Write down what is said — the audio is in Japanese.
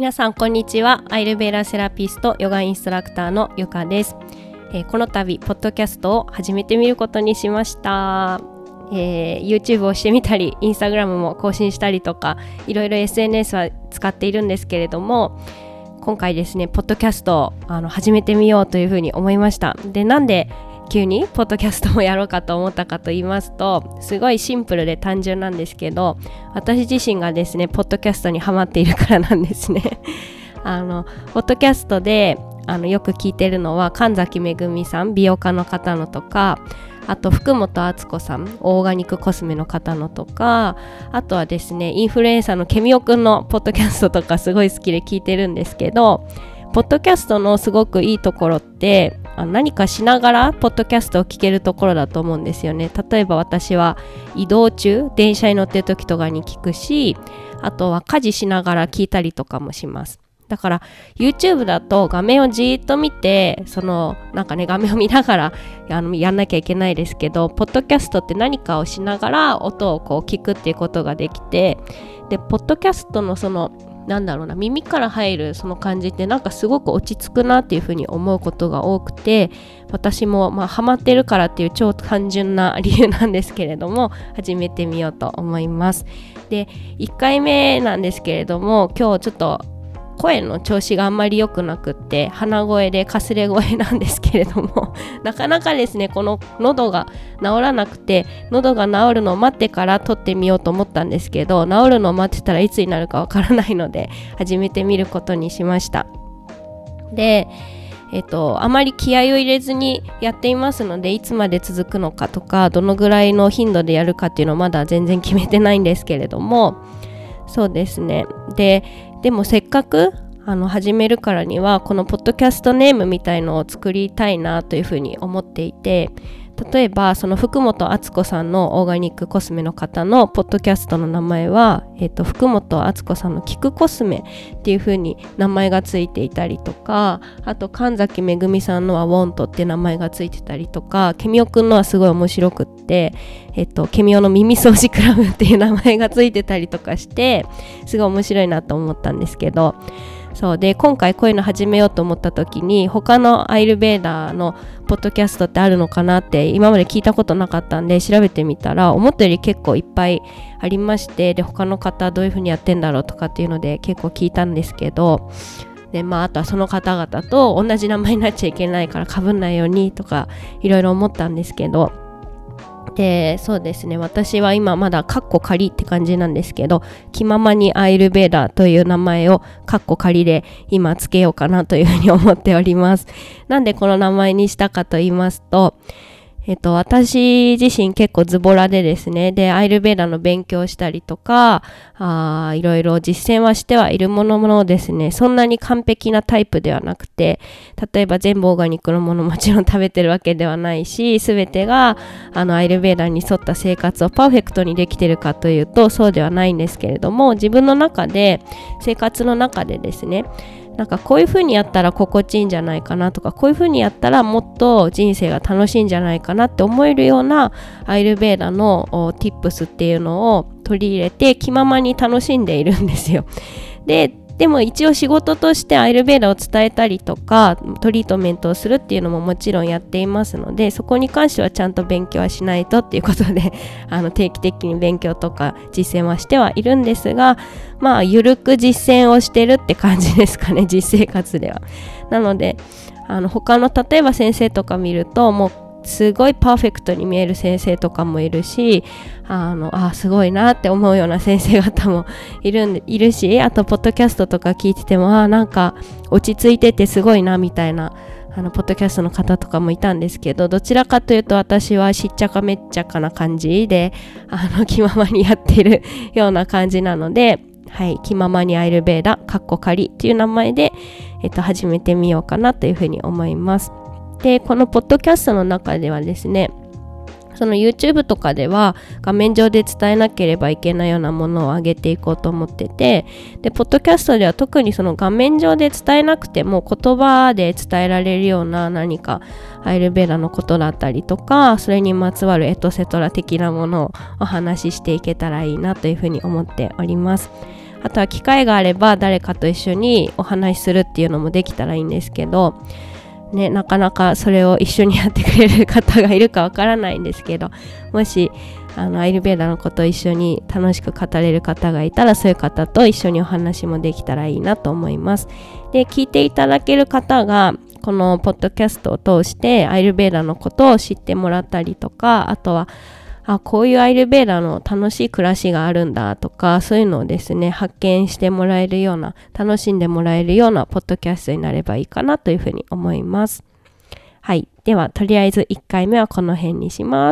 皆さんこんにちは。アイルベーラセラピストヨガインストラクターのゆかです、えー、この度ポッドキャストを始めてみることにしました、えー、YouTube をしてみたり Instagram も更新したりとかいろいろ SNS は使っているんですけれども今回ですねポッドキャストをあの始めてみようというふうに思いました。でなんで急にポッドキャストもやろうかと思ったかと言いますとすごいシンプルで単純なんですけど私自身がですねポッドキャストにハマっているからなんですね。あのポッドキャストであのよく聞いてるのは神崎めぐみさん美容家の方のとかあと福本敦子さんオーガニックコスメの方のとかあとはですねインフルエンサーのケミオくんのポッドキャストとかすごい好きで聞いてるんですけどポッドキャストのすごくいいところって何かしながらポッドキャストを聞けるところだと思うんですよね。例えば私は移動中電車に乗ってる時とかに聞くしあとは家事しながら聞いたりとかもします。だから YouTube だと画面をじーっと見てそのなんかね画面を見ながら あのやんなきゃいけないですけどポッドキャストって何かをしながら音をこう聞くっていうことができてでポッドキャストのそのなんだろうな耳から入るその感じってなんかすごく落ち着くなっていうふうに思うことが多くて私もまあハマってるからっていう超単純な理由なんですけれども始めてみようと思います。で1回目なんですけれども今日ちょっと声の調子があんまり良くなくって鼻声でかすれ声なんですけれども なかなかですねこの喉が治らなくて喉が治るのを待ってから撮ってみようと思ったんですけど治るのを待ってたらいつになるかわからないので 始めてみることにしました。でえっと、あまり気合を入れずにやっていますのでいつまで続くのかとかどのぐらいの頻度でやるかっていうのはまだ全然決めてないんですけれどもそうですね。ででもせっかくあの始めるからにはこのポッドキャストネームみたいのを作りたいなというふうに思っていて例えばその福本敦子さんのオーガニックコスメの方のポッドキャストの名前は、えーと、福本敦子さんのキクコスメっていう風に名前がついていたりとかあと神崎めぐみさんのはウォントって名前がついてたりとかケミオくんのはすごい面白くってえっ、ー、とケミオの耳掃除クラブっていう名前がついてたりとかしてすごい面白いなと思ったんですけどそうで今回こういうの始めようと思った時に他のアイルベーダーのポッドキャストってあるのかなって今まで聞いたことなかったんで調べてみたら思ったより結構いっぱいありましてで他の方どういう風にやってんだろうとかっていうので結構聞いたんですけどでまあ、あとはその方々と同じ名前になっちゃいけないからかぶんないようにとかいろいろ思ったんですけどでそうですね。私は今まだカッコ仮って感じなんですけど気ままにアイルベーダーという名前をカッコ仮で今つけようかなというふうに思っております。なんでこの名前にしたかと言いますとえっと、私自身結構ズボラでですね、で、アイルベーダの勉強したりとか、あいろいろ実践はしてはいるもののですね、そんなに完璧なタイプではなくて、例えば全部オーガニックのものもちろん食べてるわけではないし、すべてが、あの、アイルベーダに沿った生活をパーフェクトにできてるかというと、そうではないんですけれども、自分の中で、生活の中でですね、なんかこういう風にやったら心地いいんじゃないかなとかこういう風にやったらもっと人生が楽しいんじゃないかなって思えるようなアイルベーダの tips っていうのを取り入れて気ままに楽しんでいるんですよ。ででも一応仕事としてアイルベーダを伝えたりとかトリートメントをするっていうのももちろんやっていますのでそこに関してはちゃんと勉強はしないとっていうことで あの定期的に勉強とか実践はしてはいるんですがまあゆるく実践をしてるって感じですかね実生活では。なのであの他の例えば先生とか見るともうすごいパーフェクトに見える先生とかもいるしあのあすごいなって思うような先生方もいる いるしあとポッドキャストとか聞いててもあなんか落ち着いててすごいなみたいなあのポッドキャストの方とかもいたんですけどどちらかというと私はしっちゃかめっちゃかな感じであの 気ままにやってるような感じなのではい、気ままにアイルベーダ、カッコ仮っていう名前で、えっと、始めてみようかなというふうに思います。でこのポッドキャストの中ではですねその YouTube とかでは画面上で伝えなければいけないようなものを上げていこうと思っててでポッドキャストでは特にその画面上で伝えなくても言葉で伝えられるような何かアイルベラのことだったりとかそれにまつわるエトセトラ的なものをお話ししていけたらいいなというふうに思っております。あとは機会があれば誰かと一緒にお話しするっていうのもできたらいいんですけどね、なかなかそれを一緒にやってくれる方がいるかわからないんですけどもしあのアイルベーダのことを一緒に楽しく語れる方がいたらそういう方と一緒にお話もできたらいいなと思います。で聞いていただける方がこのポッドキャストを通してアイルベーダのことを知ってもらったりとかあとはあこういうアイルベーダの楽しい暮らしがあるんだとかそういうのをですね発見してもらえるような楽しんでもらえるようなポッドキャストになればいいかなというふうに思います。はい。ではとりあえず1回目はこの辺にします。